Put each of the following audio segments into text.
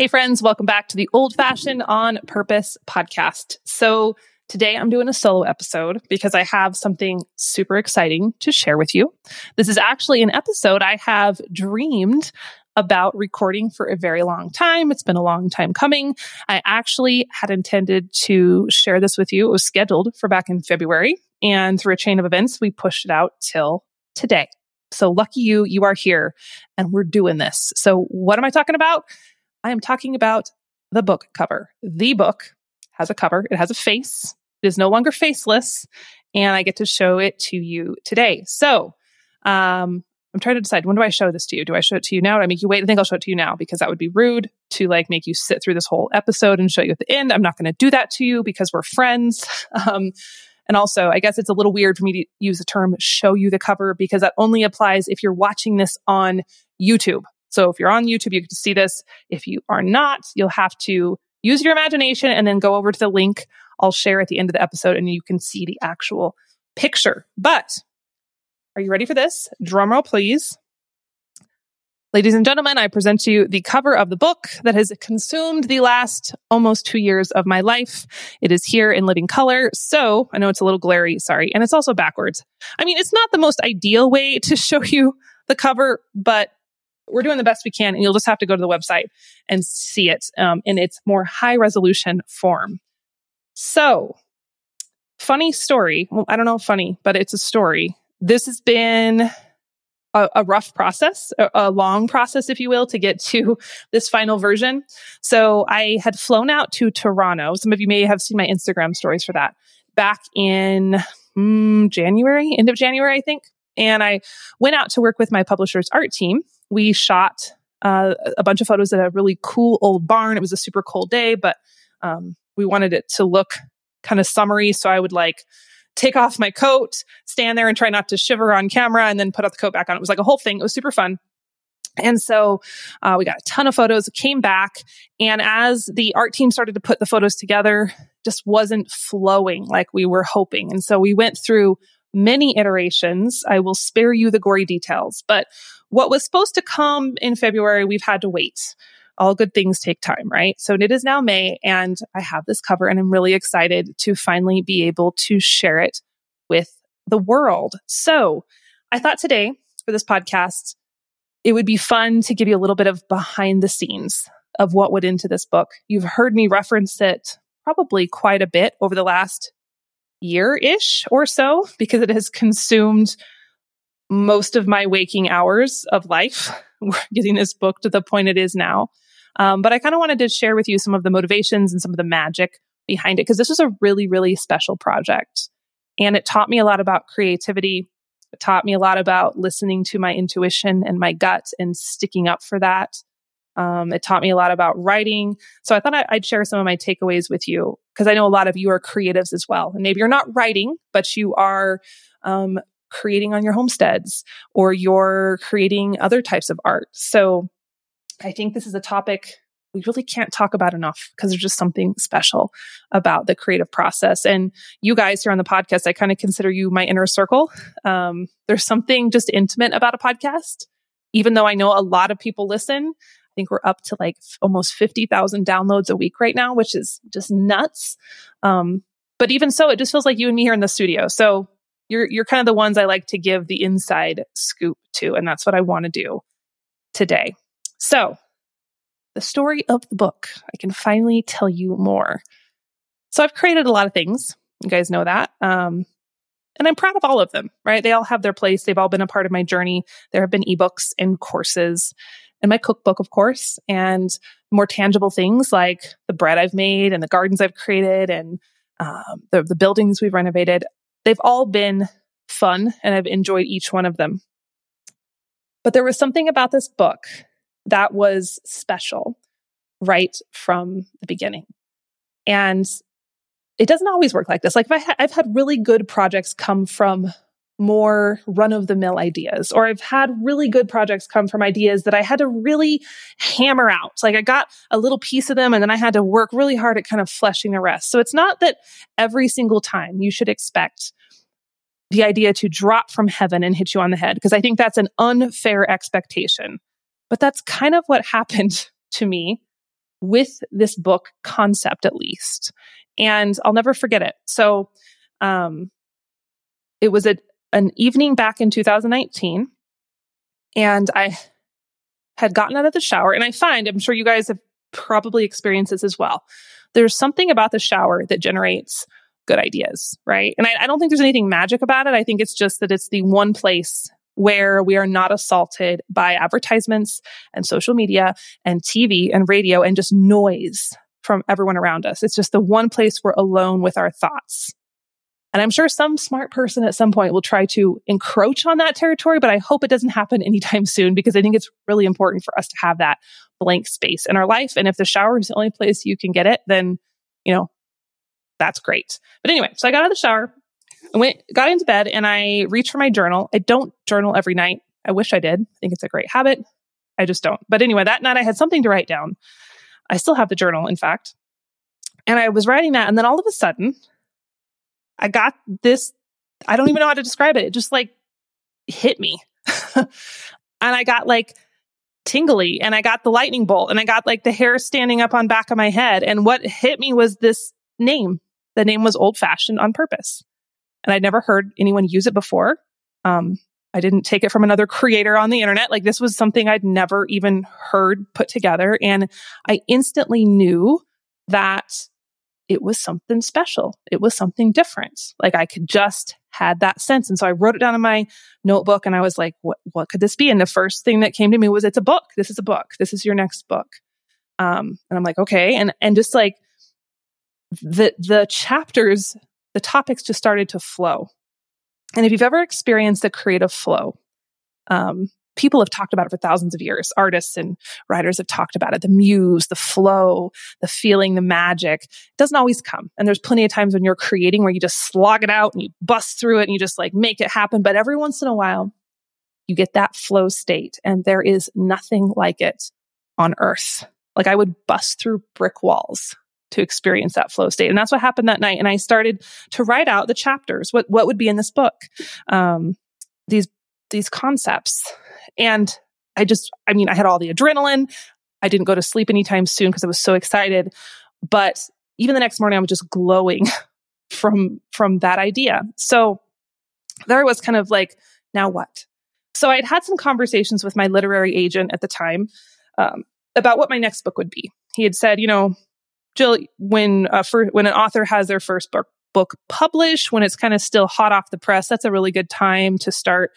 Hey, friends, welcome back to the Old Fashioned on Purpose podcast. So, today I'm doing a solo episode because I have something super exciting to share with you. This is actually an episode I have dreamed about recording for a very long time. It's been a long time coming. I actually had intended to share this with you. It was scheduled for back in February, and through a chain of events, we pushed it out till today. So, lucky you, you are here and we're doing this. So, what am I talking about? I am talking about the book cover. The book has a cover, it has a face, it is no longer faceless, and I get to show it to you today. So, um, I'm trying to decide when do I show this to you? Do I show it to you now? Do I make you wait? I think I'll show it to you now because that would be rude to like make you sit through this whole episode and show you at the end. I'm not going to do that to you because we're friends. Um, and also, I guess it's a little weird for me to use the term show you the cover because that only applies if you're watching this on YouTube. So if you're on YouTube, you can see this. If you are not, you'll have to use your imagination and then go over to the link I'll share at the end of the episode and you can see the actual picture. But are you ready for this? Drumroll, please. Ladies and gentlemen, I present to you the cover of the book that has consumed the last almost two years of my life. It is here in living color. So I know it's a little glary, sorry. And it's also backwards. I mean, it's not the most ideal way to show you the cover, but we're doing the best we can, and you'll just have to go to the website and see it um, in its more high resolution form. So, funny story. Well, I don't know funny, but it's a story. This has been a, a rough process, a, a, long process, if you will, to get to this final version. So I had flown out to Toronto. Some of you may have seen my Instagram stories for that back in mm, January, end of January, I think. And I went out to work with my publisher's art team we shot uh, a bunch of photos at a really cool old barn. It was a super cold day, but um, we wanted it to look kind of summery. So I would like take off my coat, stand there and try not to shiver on camera, and then put out the coat back on. It was like a whole thing. It was super fun. And so uh, we got a ton of photos, came back, and as the art team started to put the photos together, just wasn't flowing like we were hoping. And so we went through many iterations. I will spare you the gory details, but what was supposed to come in February, we've had to wait. All good things take time, right? So it is now May and I have this cover and I'm really excited to finally be able to share it with the world. So I thought today for this podcast, it would be fun to give you a little bit of behind the scenes of what went into this book. You've heard me reference it probably quite a bit over the last year ish or so because it has consumed most of my waking hours of life getting this book to the point it is now. Um, but I kind of wanted to share with you some of the motivations and some of the magic behind it because this was a really, really special project. And it taught me a lot about creativity. It taught me a lot about listening to my intuition and my gut and sticking up for that. Um, it taught me a lot about writing. So I thought I'd share some of my takeaways with you because I know a lot of you are creatives as well. And maybe you're not writing, but you are um, creating on your homesteads or you're creating other types of art. So I think this is a topic we really can't talk about enough because there's just something special about the creative process. And you guys here on the podcast, I kind of consider you my inner circle. Um, there's something just intimate about a podcast. Even though I know a lot of people listen, I think we're up to like almost 50,000 downloads a week right now, which is just nuts. Um, but even so, it just feels like you and me here in the studio. So you're you're kind of the ones I like to give the inside scoop to, and that's what I want to do today. So, the story of the book. I can finally tell you more. So, I've created a lot of things. You guys know that. Um, and I'm proud of all of them, right? They all have their place. They've all been a part of my journey. There have been ebooks and courses and my cookbook, of course, and more tangible things like the bread I've made and the gardens I've created and um, the, the buildings we've renovated. They've all been fun and I've enjoyed each one of them. But there was something about this book that was special right from the beginning. And it doesn't always work like this. Like ha- I've had really good projects come from more run of the mill ideas, or I've had really good projects come from ideas that I had to really hammer out. Like I got a little piece of them and then I had to work really hard at kind of fleshing the rest. So it's not that every single time you should expect the idea to drop from heaven and hit you on the head, because I think that's an unfair expectation. But that's kind of what happened to me with this book concept at least. And I'll never forget it. So, um, it was a, an evening back in 2019 and I had gotten out of the shower and I find, I'm sure you guys have probably experienced this as well. There's something about the shower that generates good ideas, right? And I, I don't think there's anything magic about it. I think it's just that it's the one place where we are not assaulted by advertisements and social media and TV and radio and just noise from everyone around us. It's just the one place we're alone with our thoughts. And I'm sure some smart person at some point will try to encroach on that territory, but I hope it doesn't happen anytime soon because I think it's really important for us to have that blank space in our life. And if the shower is the only place you can get it, then, you know, that's great. But anyway, so I got out of the shower, I went, got into bed and I reached for my journal. I don't journal every night. I wish I did. I think it's a great habit. I just don't. But anyway, that night I had something to write down. I still have the journal, in fact. And I was writing that. And then all of a sudden, I got this. I don't even know how to describe it. It just like hit me. and I got like tingly and I got the lightning bolt and I got like the hair standing up on back of my head. And what hit me was this name. The name was old fashioned on purpose and I'd never heard anyone use it before. Um, I didn't take it from another creator on the internet. Like this was something I'd never even heard put together. And I instantly knew that it was something special. It was something different. Like I could just had that sense. And so I wrote it down in my notebook and I was like, what, what could this be? And the first thing that came to me was, it's a book. This is a book. This is your next book. Um, and I'm like, okay. And, and just like the, the chapters the topics just started to flow. And if you've ever experienced the creative flow, um, people have talked about it for thousands of years. Artists and writers have talked about it. The muse, the flow, the feeling, the magic. It doesn't always come. And there's plenty of times when you're creating where you just slog it out and you bust through it and you just like make it happen. But every once in a while, you get that flow state and there is nothing like it on earth. Like I would bust through brick walls to experience that flow state. And that's what happened that night. And I started to write out the chapters, what, what would be in this book, um, these, these concepts. And I just, I mean, I had all the adrenaline. I didn't go to sleep anytime soon because I was so excited. But even the next morning, I was just glowing from, from that idea. So there I was kind of like, now what? So I'd had some conversations with my literary agent at the time um, about what my next book would be. He had said, you know, Jill, when uh, for, when an author has their first book book published, when it's kind of still hot off the press, that's a really good time to start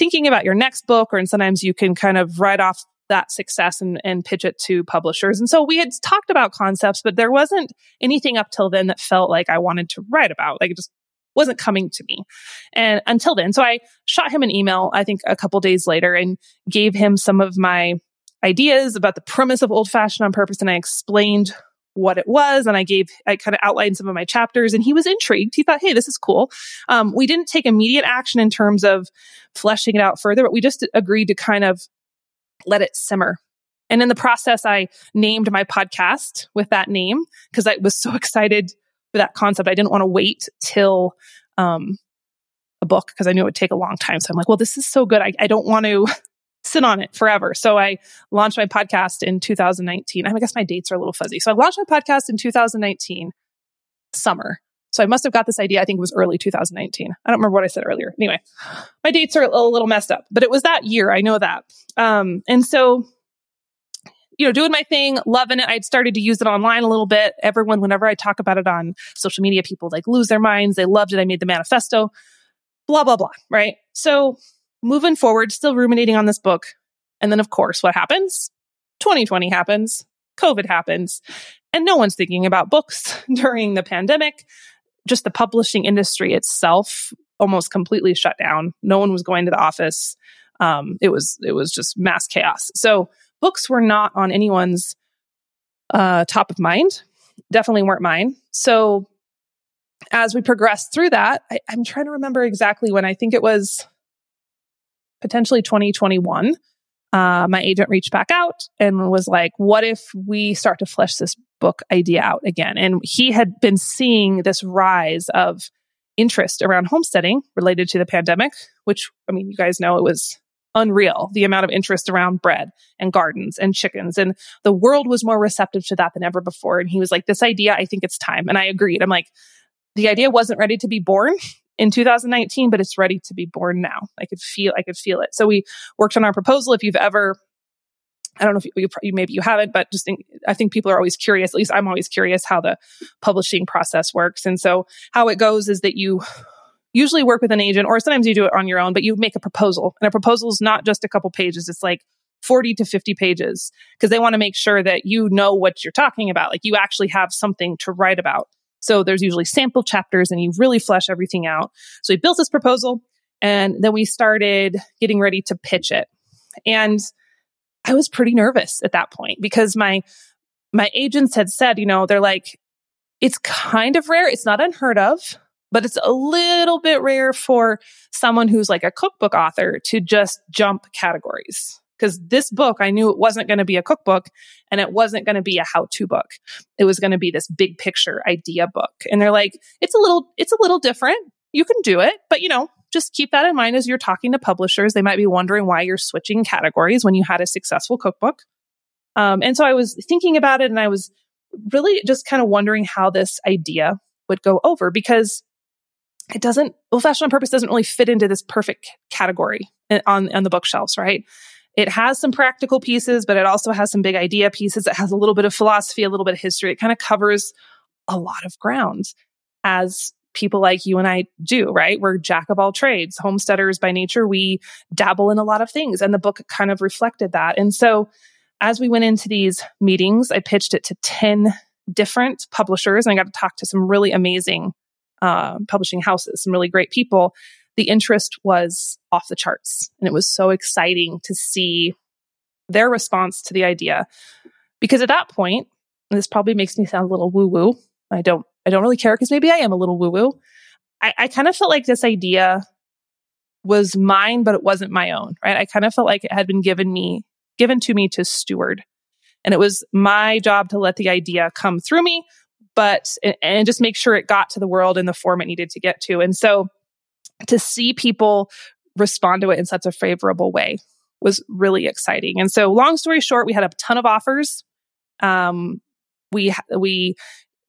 thinking about your next book. Or and sometimes you can kind of write off that success and, and pitch it to publishers. And so we had talked about concepts, but there wasn't anything up till then that felt like I wanted to write about. Like it just wasn't coming to me. And until then, so I shot him an email, I think a couple days later and gave him some of my ideas about the premise of old fashioned on purpose. And I explained what it was and I gave, I kind of outlined some of my chapters and he was intrigued. He thought, Hey, this is cool. Um, we didn't take immediate action in terms of fleshing it out further, but we just agreed to kind of let it simmer. And in the process, I named my podcast with that name because I was so excited for that concept. I didn't want to wait till, um, a book because I knew it would take a long time. So I'm like, well, this is so good. I, I don't want to sit on it forever. So I launched my podcast in 2019. I guess my dates are a little fuzzy. So I launched my podcast in 2019 summer. So I must have got this idea. I think it was early 2019. I don't remember what I said earlier. Anyway, my dates are a little messed up, but it was that year. I know that. Um, and so, you know, doing my thing, loving it. I'd started to use it online a little bit. Everyone, whenever I talk about it on social media, people like lose their minds. They loved it. I made the manifesto, blah, blah, blah. Right. So moving forward, still ruminating on this book. And then, of course, what happens? 2020 happens, COVID happens, and no one's thinking about books during the pandemic. Just the publishing industry itself almost completely shut down. No one was going to the office. Um, it was it was just mass chaos. So books were not on anyone's uh, top of mind. Definitely weren't mine. So as we progressed through that, I, I'm trying to remember exactly when. I think it was potentially 2021, uh, my agent reached back out and was like, what if we start to flesh this book idea out again? And he had been seeing this rise of interest around homesteading related to the pandemic, which, I mean, you guys know it was unreal the amount of interest around bread and gardens and chickens. And the world was more receptive to that than ever before. And he was like, This idea, I think it's time. And I agreed. I'm like, the idea wasn't ready to be born in 2019, but it's ready to be born now. I could feel, I could feel it. So we worked on our proposal. If you've ever I don't know if you, you, maybe you haven't, but just think, I think people are always curious. At least I'm always curious how the publishing process works. And so how it goes is that you usually work with an agent or sometimes you do it on your own, but you make a proposal and a proposal is not just a couple pages. It's like 40 to 50 pages because they want to make sure that you know what you're talking about. Like you actually have something to write about. So there's usually sample chapters and you really flesh everything out. So we built this proposal and then we started getting ready to pitch it. And I was pretty nervous at that point because my my agents had said, you know, they're like, it's kind of rare. It's not unheard of, but it's a little bit rare for someone who's like a cookbook author to just jump categories. Because this book, I knew it wasn't going to be a cookbook and it wasn't going to be a how to book. It was going to be this big picture idea book. And they're like, it's a little, it's a little different. You can do it, but you know, just keep that in mind as you're talking to publishers. They might be wondering why you're switching categories when you had a successful cookbook. Um, and so I was thinking about it and I was really just kind of wondering how this idea would go over because it doesn't, old fashioned on purpose doesn't really fit into this perfect category on, on the bookshelves, right? It has some practical pieces, but it also has some big idea pieces. It has a little bit of philosophy, a little bit of history. It kind of covers a lot of ground as people like you and I do, right? We're jack of all trades, homesteaders by nature. We dabble in a lot of things. And the book kind of reflected that. And so as we went into these meetings, I pitched it to 10 different publishers and I got to talk to some really amazing uh, publishing houses, some really great people. The interest was off the charts. And it was so exciting to see their response to the idea. Because at that point, this probably makes me sound a little woo woo. I don't I don't really care because maybe I am a little woo woo. I, I kind of felt like this idea was mine, but it wasn't my own, right? I kind of felt like it had been given me, given to me to steward. And it was my job to let the idea come through me, but, and just make sure it got to the world in the form it needed to get to. And so to see people respond to it in such a favorable way was really exciting. And so long story short, we had a ton of offers. Um, we, we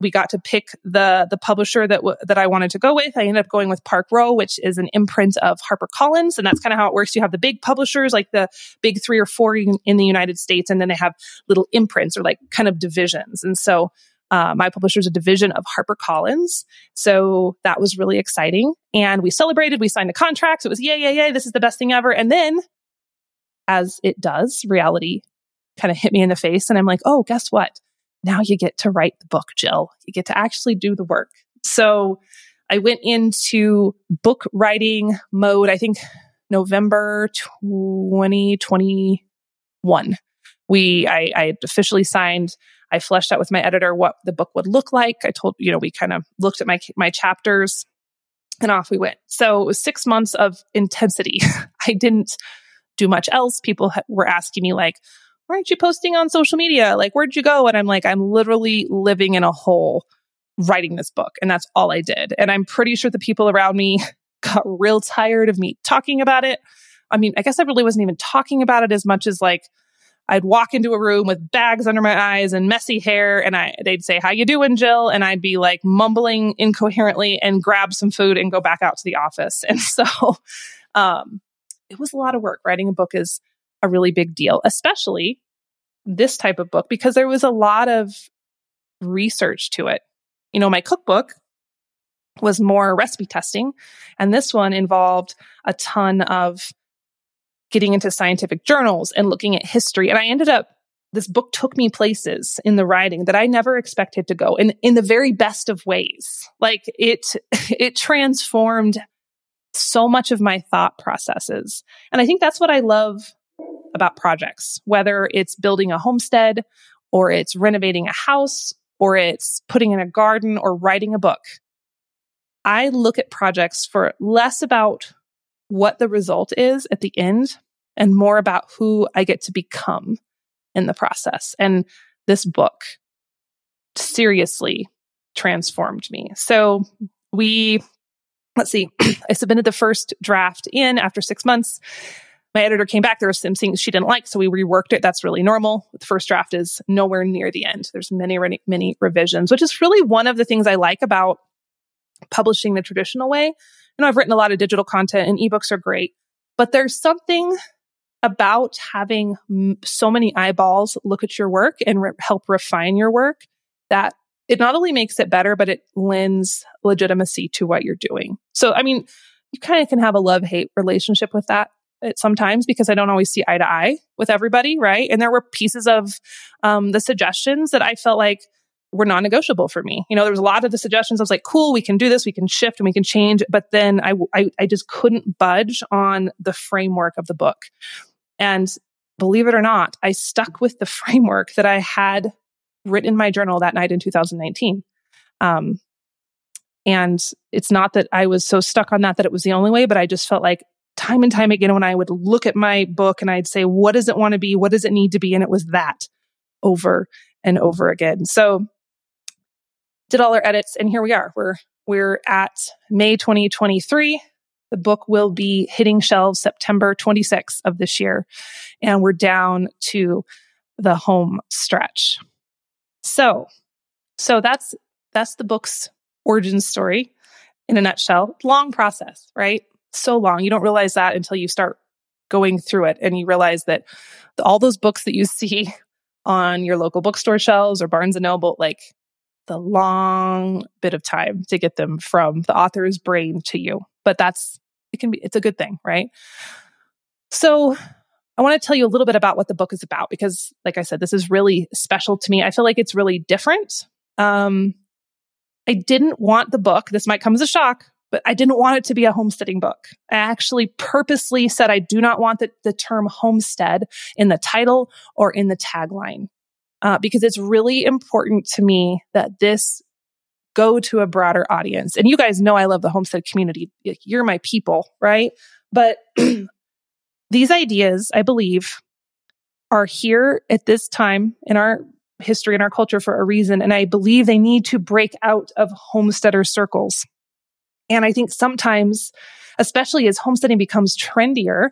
we got to pick the the publisher that w- that I wanted to go with. I ended up going with Park Row, which is an imprint of HarperCollins, and that's kind of how it works. You have the big publishers, like the big three or four in, in the United States, and then they have little imprints or like kind of divisions. And so uh, my publisher is a division of HarperCollins. So that was really exciting. And we celebrated, we signed the contracts. It was, yay, yay, yay, this is the best thing ever. And then, as it does, reality kind of hit me in the face. And I'm like, oh, guess what? now you get to write the book, Jill. You get to actually do the work. So I went into book writing mode, I think November 2021. We, I, I officially signed, I fleshed out with my editor what the book would look like. I told, you know, we kind of looked at my, my chapters and off we went. So it was six months of intensity. I didn't do much else. People were asking me like, why aren't you posting on social media? Like, where'd you go? And I'm like, I'm literally living in a hole writing this book. And that's all I did. And I'm pretty sure the people around me got real tired of me talking about it. I mean, I guess I really wasn't even talking about it as much as like I'd walk into a room with bags under my eyes and messy hair and I they'd say, How you doing, Jill? And I'd be like mumbling incoherently and grab some food and go back out to the office. And so um it was a lot of work. Writing a book is a really big deal, especially this type of book, because there was a lot of research to it. You know, my cookbook was more recipe testing, and this one involved a ton of getting into scientific journals and looking at history. And I ended up, this book took me places in the writing that I never expected to go in, in the very best of ways. Like it, it transformed so much of my thought processes. And I think that's what I love about projects, whether it's building a homestead or it's renovating a house or it's putting in a garden or writing a book. I look at projects for less about what the result is at the end and more about who I get to become in the process. And this book seriously transformed me. So we, let's see, I submitted the first draft in after six months my editor came back. There were some things she didn't like, so we reworked it. That's really normal. The first draft is nowhere near the end. There's many, many, many revisions, which is really one of the things I like about publishing the traditional way. You know, I've written a lot of digital content and ebooks are great, but there's something about having so many eyeballs look at your work and re- help refine your work that it not only makes it better, but it lends legitimacy to what you're doing. So, I mean, you kind of can have a love hate relationship with that sometimes because I don't always see eye to eye with everybody, right? And there were pieces of um, the suggestions that I felt like were non negotiable for me. You know, there was a lot of the suggestions I was like, cool, we can do this, we can shift and we can change. But then I, I, I just couldn't budge on the framework of the book. And believe it or not, I stuck with the framework that I had written in my journal that night in 2019. Um, and it's not that I was so stuck on that that it was the only way, but I just felt like time and time again when I would look at my book and I'd say, what does it want to be? What does it need to be? And it was that over and over again. So did all our edits and here we are. We're we're at May 2023. The book will be hitting shelves September 26th of this year. And we're down to the home stretch. So, so that's, that's the book's origin story in a nutshell. Long process, right? So long. You don't realize that until you start going through it and you realize that all those books that you see on your local bookstore shelves or Barnes and Noble, like the long bit of time to get them from the author's brain to you. But that's it can be, it's a good thing, right? So I want to tell you a little bit about what the book is about because, like I said, this is really special to me. I feel like it's really different. Um, I didn't want the book, this might come as a shock, but I didn't want it to be a homesteading book. I actually purposely said I do not want the, the term homestead in the title or in the tagline uh, because it's really important to me that this go to a broader audience. And you guys know I love the homestead community. You're my people, right? But these ideas, I believe, are here at this time in our history and our culture for a reason. And I believe they need to break out of homesteader circles. And I think sometimes, especially as homesteading becomes trendier,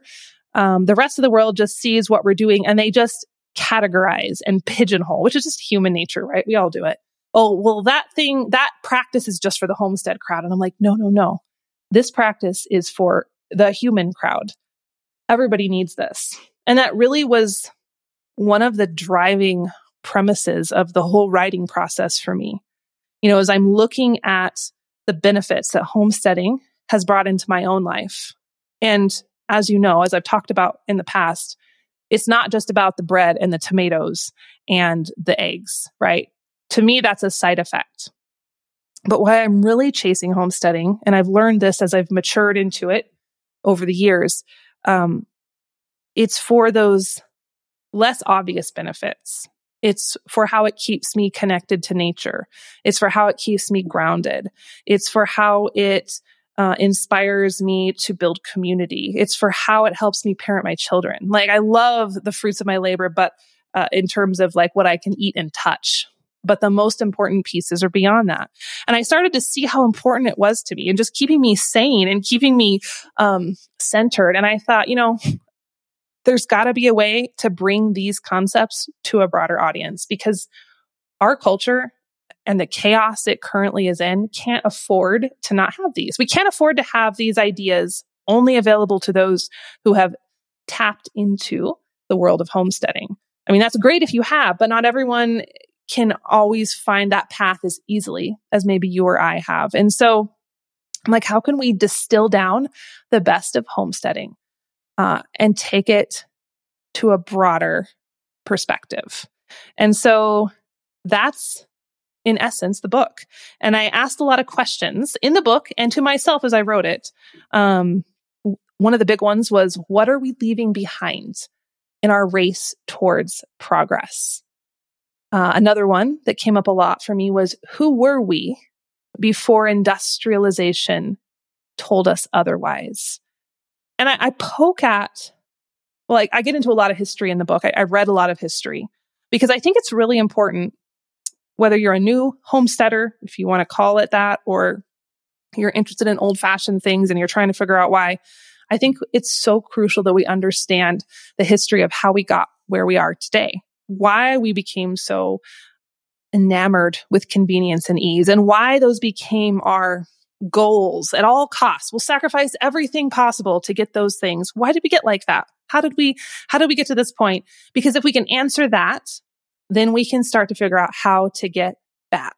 um, the rest of the world just sees what we're doing and they just categorize and pigeonhole, which is just human nature, right? We all do it oh, well, that thing, that practice is just for the homestead crowd. And I'm like, no, no, no. This practice is for the human crowd. Everybody needs this. And that really was one of the driving premises of the whole writing process for me. You know, as I'm looking at the benefits that homesteading has brought into my own life. And as you know, as I've talked about in the past, it's not just about the bread and the tomatoes and the eggs, right? To me, that's a side effect. But why I'm really chasing homesteading, and I've learned this as I've matured into it over the years, um, it's for those less obvious benefits. It's for how it keeps me connected to nature. It's for how it keeps me grounded. It's for how it uh, inspires me to build community. It's for how it helps me parent my children. Like I love the fruits of my labor, but uh, in terms of like what I can eat and touch, but the most important pieces are beyond that. And I started to see how important it was to me and just keeping me sane and keeping me um, centered. And I thought, you know, there's got to be a way to bring these concepts to a broader audience because our culture and the chaos it currently is in can't afford to not have these. We can't afford to have these ideas only available to those who have tapped into the world of homesteading. I mean, that's great if you have, but not everyone can always find that path as easily as maybe you or I have. And so I'm like, how can we distill down the best of homesteading uh, and take it to a broader perspective? And so that's in essence the book. And I asked a lot of questions in the book and to myself as I wrote it. Um, one of the big ones was, what are we leaving behind in our race towards progress? Uh, another one that came up a lot for me was who were we before industrialization told us otherwise? And I, I poke at, like, I, get into a lot of history in the book. I, I read a lot of history because I think it's really important, whether you're a new homesteader, if you want to call it that, or you're interested in old fashioned things and you're trying to figure out why. I think it's so crucial that we understand the history of how we got where we are today, why we became so enamored with convenience and ease, and why those became our goals at all costs. We'll sacrifice everything possible to get those things. Why did we get like that? How did we, how did we get to this point? Because if we can answer that, then we can start to figure out how to get back.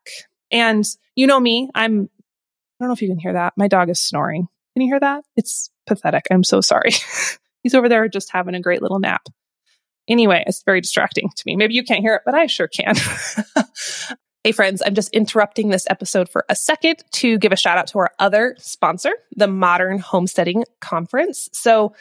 And you know me, I'm, I don't know if you can hear that. My dog is snoring. Can you hear that? It's pathetic. I'm so sorry. He's over there just having a great little nap. Anyway, it's very distracting to me. Maybe you can't hear it, but I sure can. Hey, friends, I'm just interrupting this episode for a second to give a shout out to our other sponsor, the Modern Homesteading Conference. So,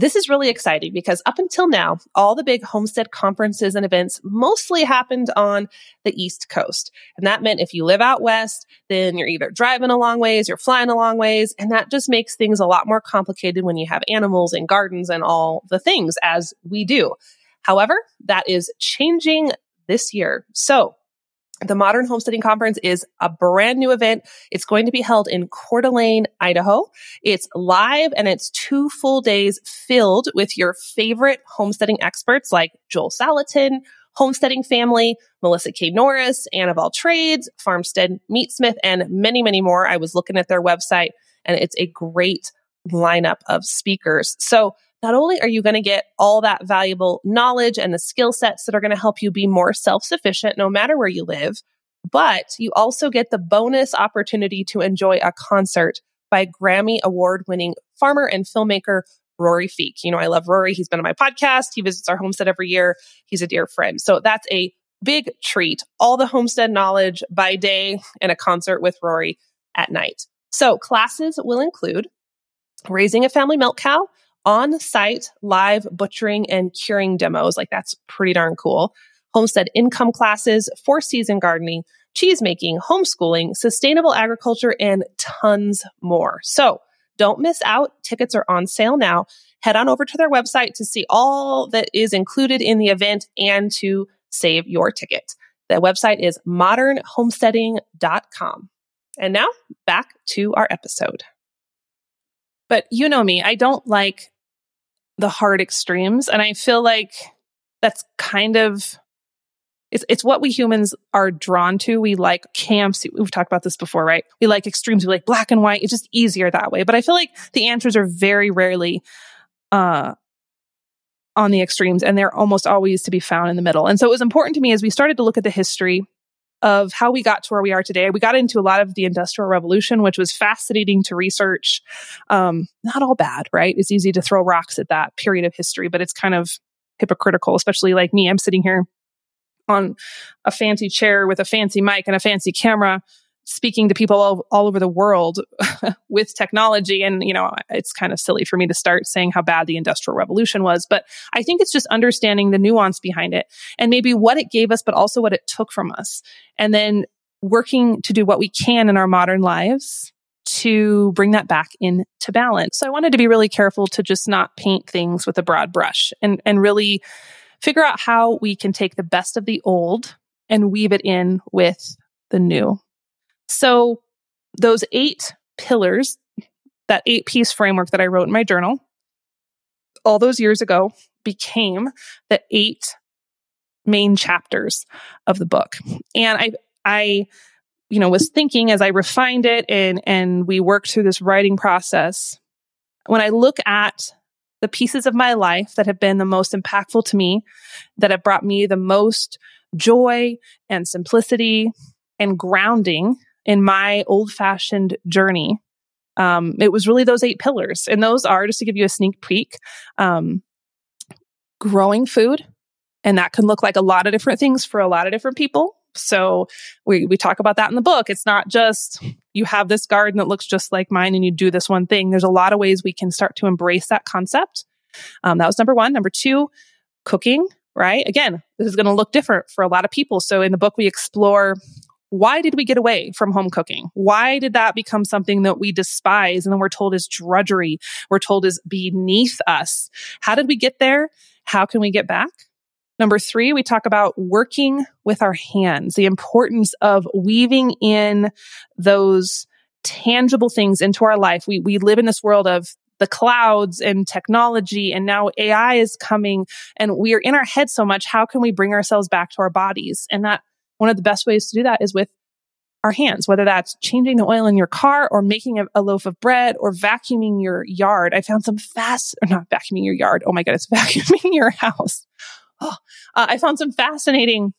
this is really exciting because up until now, all the big homestead conferences and events mostly happened on the East Coast. And that meant if you live out west, then you're either driving a long ways, you're flying a long ways. And that just makes things a lot more complicated when you have animals and gardens and all the things as we do. However, that is changing this year. So the Modern Homesteading Conference is a brand new event. It's going to be held in Coeur d'Alene, Idaho. It's live and it's two full days filled with your favorite homesteading experts like Joel Salatin, Homesteading Family, Melissa K. Norris, Anna of All Trades, Farmstead Meatsmith, and many, many more. I was looking at their website and it's a great lineup of speakers. So not only are you going to get all that valuable knowledge and the skill sets that are going to help you be more self sufficient no matter where you live, but you also get the bonus opportunity to enjoy a concert by Grammy award winning farmer and filmmaker Rory Feek. You know, I love Rory. He's been on my podcast. He visits our homestead every year. He's a dear friend. So that's a big treat. All the homestead knowledge by day and a concert with Rory at night. So classes will include raising a family milk cow, on site live butchering and curing demos. Like that's pretty darn cool. Homestead income classes, four season gardening, cheese making, homeschooling, sustainable agriculture, and tons more. So don't miss out. Tickets are on sale now. Head on over to their website to see all that is included in the event and to save your ticket. The website is modernhomesteading.com. And now back to our episode. But you know me, I don't like the hard extremes. And I feel like that's kind of it's it's what we humans are drawn to. We like camps. We've talked about this before, right? We like extremes. We like black and white. It's just easier that way. But I feel like the answers are very rarely uh on the extremes and they're almost always to be found in the middle. And so it was important to me as we started to look at the history of how we got to where we are today. We got into a lot of the industrial revolution, which was fascinating to research. Um, not all bad, right? It's easy to throw rocks at that period of history, but it's kind of hypocritical, especially like me. I'm sitting here on a fancy chair with a fancy mic and a fancy camera speaking to people all, all over the world with technology. And, you know, it's kind of silly for me to start saying how bad the industrial revolution was, but I think it's just understanding the nuance behind it and maybe what it gave us, but also what it took from us. And then working to do what we can in our modern lives to bring that back into balance. So I wanted to be really careful to just not paint things with a broad brush and, and really figure out how we can take the best of the old and weave it in with the new. So those eight pillars, that eight piece framework that I wrote in my journal all those years ago became the eight main chapters of the book. And I, I, you know, was thinking as I refined it and, and we worked through this writing process. When I look at the pieces of my life that have been the most impactful to me, that have brought me the most joy and simplicity and grounding in my old fashioned journey, um, it was really those eight pillars. And those are, just to give you a sneak peek, um, growing food. And that can look like a lot of different things for a lot of different people. So we, we talk about that in the book. It's not just you have this garden that looks just like mine and you do this one thing. There's a lot of ways we can start to embrace that concept. Um, that was number one. Number two, cooking, right? Again, this is going to look different for a lot of people. So in the book, we explore why did we get away from home cooking? Why did that become something that we despise and then we're told is drudgery? We're told is beneath us. How did we get there? How can we get back? Number three, we talk about working with our hands, the importance of weaving in those tangible things into our life. We, we live in this world of the clouds and technology and now AI is coming and we are in our head so much. How can we bring ourselves back to our bodies? And that one of the best ways to do that is with our hands, whether that's changing the oil in your car or making a, a, loaf of bread or vacuuming your yard. I found some fast, or not vacuuming your yard. Oh my God, it's vacuuming your house. Oh, uh, I found some fascinating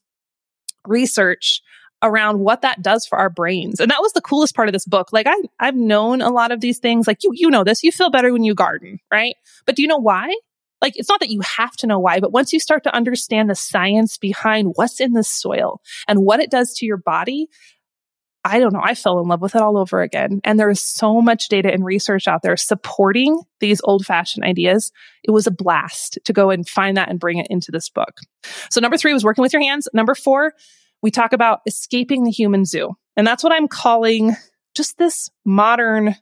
research around what that does for our brains. And that was the coolest part of this book. Like I, I've known a lot of these things. Like you, you know this, you feel better when you garden, right? But do you know why? Like it's not that you have to know why, but once you start to understand the science behind what's in the soil and what it does to your body, I don't know. I fell in love with it all over again. And there is so much data and research out there supporting these old fashioned ideas. It was a blast to go and find that and bring it into this book. So number three was working with your hands. Number four, we talk about escaping the human zoo. And that's what I'm calling just this modern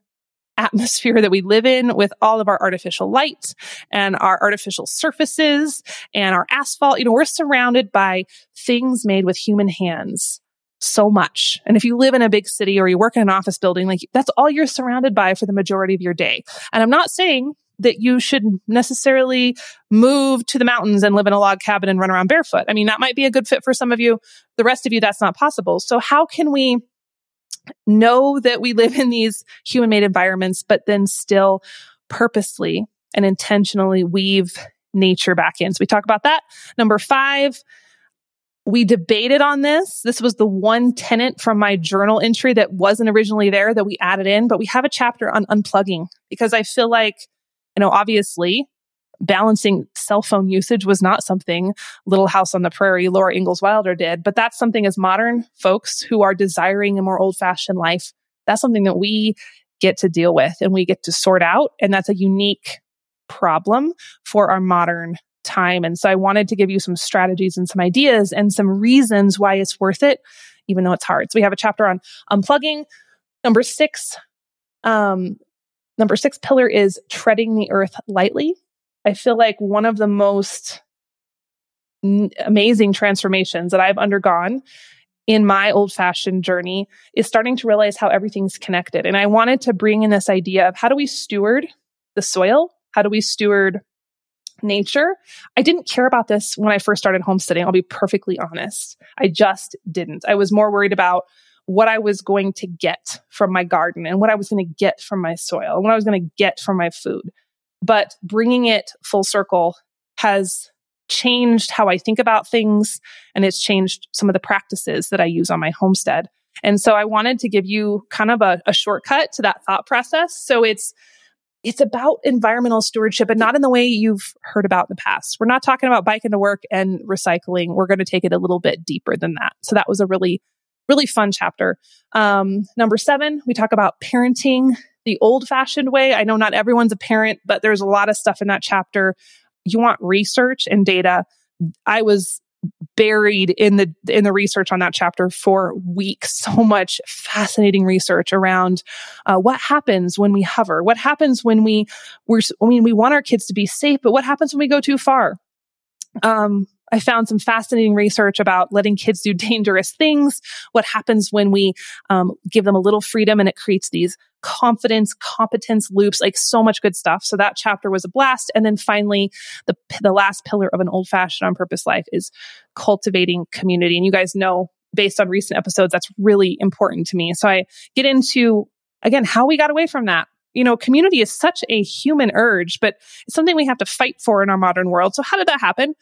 atmosphere that we live in with all of our artificial light and our artificial surfaces and our asphalt. You know, we're surrounded by things made with human hands so much. And if you live in a big city or you work in an office building, like that's all you're surrounded by for the majority of your day. And I'm not saying that you should necessarily move to the mountains and live in a log cabin and run around barefoot. I mean, that might be a good fit for some of you. The rest of you, that's not possible. So how can we know that we live in these human made environments, but then still purposely and intentionally weave nature back in? So we talk about that. Number five, we debated on this. This was the one tenant from my journal entry that wasn't originally there that we added in, but we have a chapter on unplugging because I feel like you know, obviously balancing cell phone usage was not something Little House on the Prairie, Laura Ingalls Wilder did, but that's something as modern folks who are desiring a more old fashioned life, that's something that we get to deal with and we get to sort out. And that's a unique problem for our modern time. And so I wanted to give you some strategies and some ideas and some reasons why it's worth it, even though it's hard. So we have a chapter on unplugging. Number six, um, Number six pillar is treading the earth lightly. I feel like one of the most n- amazing transformations that I've undergone in my old fashioned journey is starting to realize how everything's connected. And I wanted to bring in this idea of how do we steward the soil? How do we steward nature? I didn't care about this when I first started homesteading. I'll be perfectly honest. I just didn't. I was more worried about what I was going to get from my garden and what I was going to get from my soil and what I was going to get from my food. But bringing it full circle has changed how I think about things and it's changed some of the practices that I use on my homestead. And so I wanted to give you kind of a, a shortcut to that thought process. So it's it's about environmental stewardship but not in the way you've heard about in the past. We're not talking about biking to work and recycling. We're going to take it a little bit deeper than that. So that was a really really fun chapter. Um, number seven, we talk about parenting the old fashioned way. I know not everyone's a parent, but there's a lot of stuff in that chapter. You want research and data. I was buried in the in the research on that chapter for weeks so much fascinating research around uh, what happens when we hover what happens when we we're i mean we want our kids to be safe but what happens when we go too far um, I found some fascinating research about letting kids do dangerous things. What happens when we um, give them a little freedom and it creates these confidence, competence loops, like so much good stuff. So that chapter was a blast. And then finally, the, the last pillar of an old fashioned on purpose life is cultivating community. And you guys know based on recent episodes, that's really important to me. So I get into again, how we got away from that. You know, community is such a human urge, but it's something we have to fight for in our modern world. So how did that happen?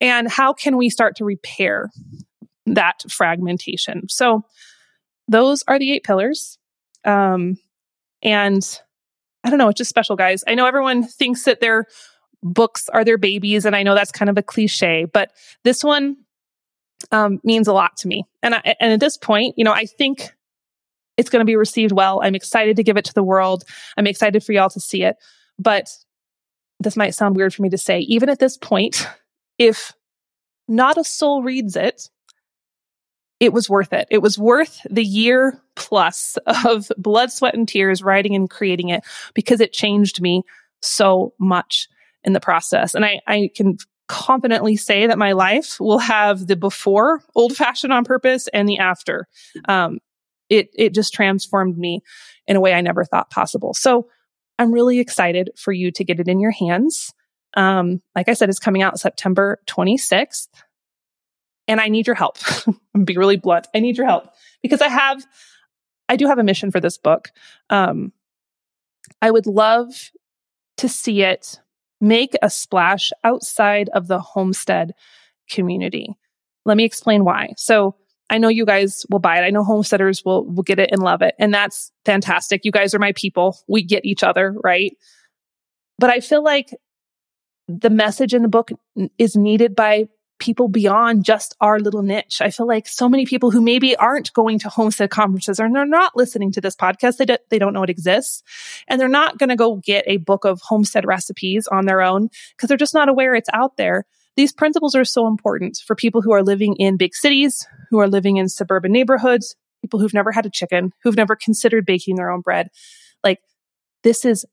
And how can we start to repair that fragmentation? So those are the eight pillars. Um, and I don't know, it's just special, guys. I know everyone thinks that their books are their babies, and I know that's kind of a cliche, but this one um, means a lot to me. And I, and at this point, you know, I think it's going to be received well. I'm excited to give it to the world. I'm excited for y'all to see it. But this might sound weird for me to say, even at this point, if not a soul reads it, it was worth it. It was worth the year plus of blood, sweat, and tears writing and creating it because it changed me so much in the process. And I, I can confidently say that my life will have the before old fashioned on purpose and the after. Um, it, it just transformed me in a way I never thought possible. So I'm really excited for you to get it in your hands. Um, like I said, it's coming out September 26th. And I need your help. Be really blunt. I need your help because I have, I do have a mission for this book. Um, I would love to see it make a splash outside of the homestead community. Let me explain why. So I know you guys will buy it. I know homesteaders will will get it and love it. And that's fantastic. You guys are my people. We get each other, right? But I feel like the message in the book is needed by people beyond just our little niche. I feel like so many people who maybe aren't going to homestead conferences and they're not listening to this podcast, they, do, they don't know it exists. And they're not going to go get a book of homestead recipes on their own because they're just not aware it's out there. These principles are so important for people who are living in big cities, who are living in suburban neighborhoods, people who've never had a chicken, who've never considered baking their own bread. Like this is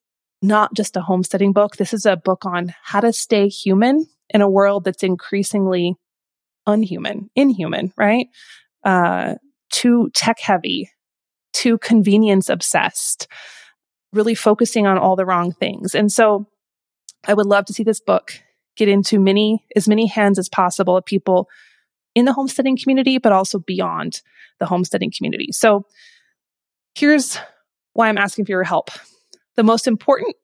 not just a homesteading book. This is a book on how to stay human in a world that's increasingly unhuman, inhuman, right? Uh, too tech heavy, too convenience obsessed, really focusing on all the wrong things. And so I would love to see this book get into many, as many hands as possible of people in the homesteading community, but also beyond the homesteading community. So here's why I'm asking for your help. The most important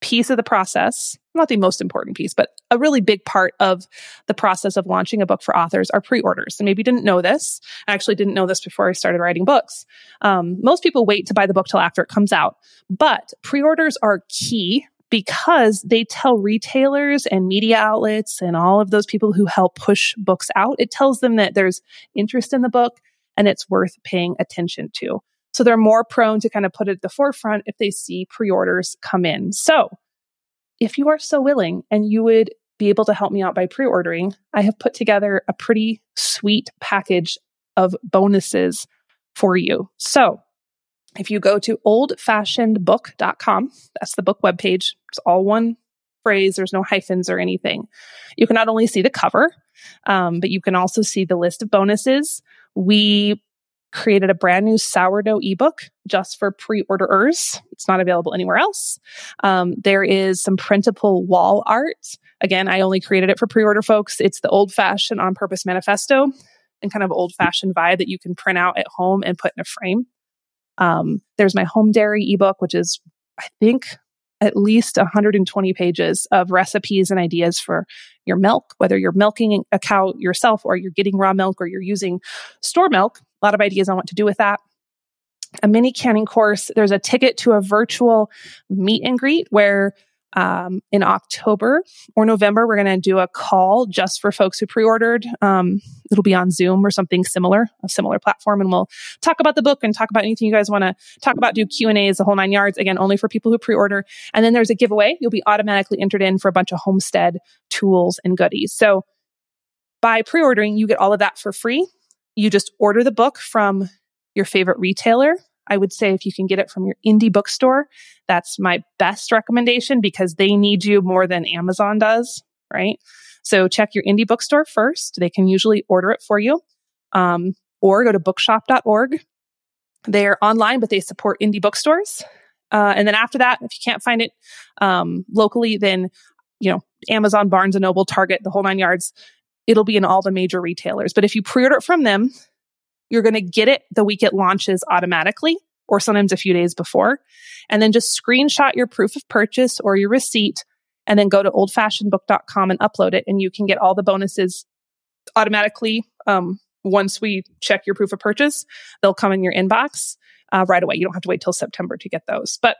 piece of the process, not the most important piece, but a really big part of the process of launching a book for authors are pre-orders. And maybe you didn't know this. I actually didn't know this before I started writing books. Um, most people wait to buy the book till after it comes out, but pre-orders are key because they tell retailers and media outlets and all of those people who help push books out, it tells them that there's interest in the book and it's worth paying attention to. So they're more prone to kind of put it at the forefront if they see pre orders come in. So if you are so willing and you would be able to help me out by pre ordering, I have put together a pretty sweet package of bonuses for you. So if you go to oldfashionedbook.com, that's the book webpage. It's all one phrase. There's no hyphens or anything. You can not only see the cover, um, but you can also see the list of bonuses. We created a brand new sourdough ebook just for pre-orderers. It's not available anywhere else. Um, there is some printable wall art. Again, I only created it for pre-order folks. It's the old fashioned on purpose manifesto and kind of old fashioned vibe that you can print out at home and put in a frame. Um, there's my home dairy ebook, which is, I think, at least 120 pages of recipes and ideas for your milk, whether you're milking a cow yourself or you're getting raw milk or you're using store milk. Lot of ideas on what to do with that. A mini canning course. There's a ticket to a virtual meet and greet where um, in October or November, we're going to do a call just for folks who pre-ordered. Um, it'll be on Zoom or something similar, a similar platform, and we'll talk about the book and talk about anything you guys want to talk about. Do Q and A's, the whole nine yards. Again, only for people who pre-order. And then there's a giveaway. You'll be automatically entered in for a bunch of homestead tools and goodies. So by pre-ordering, you get all of that for free. You just order the book from your favorite retailer I would say if you can get it from your indie bookstore, that's my best recommendation because they need you more than Amazon does, right? So check your indie bookstore first. They can usually order it for you. Um, or go to bookshop.org. They're online, but they support indie bookstores. Uh, and then after that, if you can't find it um, locally, then you know Amazon, Barnes and Noble, Target, the whole nine yards. It'll be in all the major retailers. But if you pre-order it from them, you're going to get it the week it launches automatically or sometimes a few days before. And then just screenshot your proof of purchase or your receipt and then go to oldfashionedbook.com and upload it. And you can get all the bonuses automatically. Um, once we check your proof of purchase, they'll come in your inbox uh, right away. You don't have to wait till September to get those. But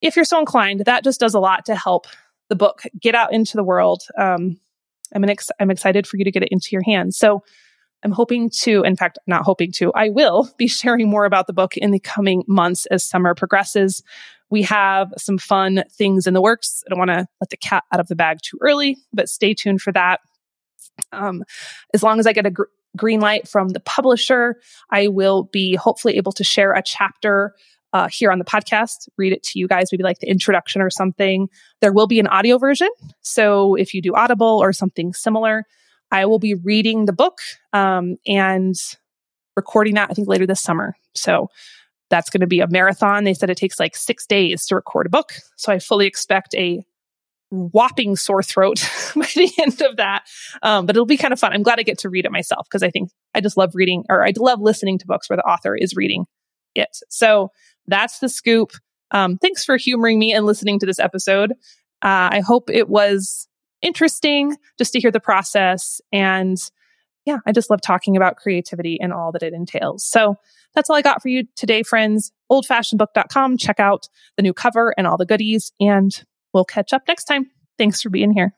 if you're so inclined, that just does a lot to help the book get out into the world. Um, I'm, ex- I'm excited for you to get it into your hands. So I'm hoping to, in fact, not hoping to, I will be sharing more about the book in the coming months as summer progresses. We have some fun things in the works. I don't want to let the cat out of the bag too early, but stay tuned for that. Um, as long as I get a gr- green light from the publisher, I will be hopefully able to share a chapter uh, here on the podcast, read it to you guys, maybe like the introduction or something. There will be an audio version. So if you do Audible or something similar, I will be reading the book um, and recording that, I think, later this summer. So that's going to be a marathon. They said it takes like six days to record a book. So I fully expect a whopping sore throat by the end of that. Um, but it'll be kind of fun. I'm glad I get to read it myself because I think I just love reading or I love listening to books where the author is reading it. So that's the scoop. Um, thanks for humoring me and listening to this episode. Uh, I hope it was interesting just to hear the process. And yeah, I just love talking about creativity and all that it entails. So that's all I got for you today, friends. Oldfashionedbook.com. Check out the new cover and all the goodies, and we'll catch up next time. Thanks for being here.